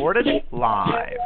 Recorded live.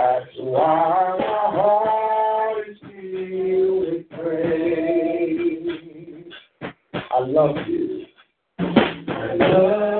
That's why my heart is filled with praise. I love you. I love you.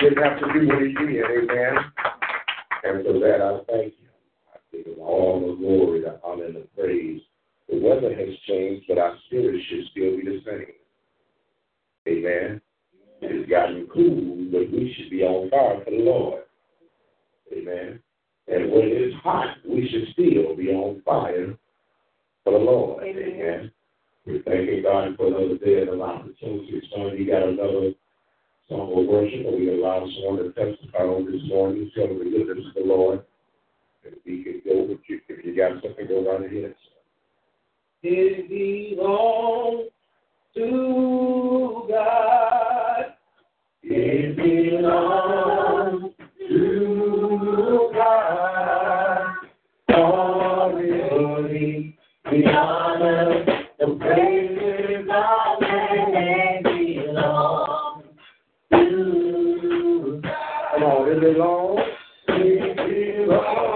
Didn't have to do what he did, amen. And for that, I thank you. I give him all the glory, the honor, and the praise. The weather has changed, but our spirit should still be the same. Amen. It's gotten cool, but we should be on fire for the Lord. Amen. And when it's hot, we should still be on fire for the Lord. Amen. We're thanking God for another day and an opportunity. Son, you got another song of worship, and we allow someone to testify on this morning, tell the goodness of the Lord. If we can go, if you, if you got something, go right ahead. It belongs to God. It belongs to God. All the glory, the honor, the praises On, it belongs. It belongs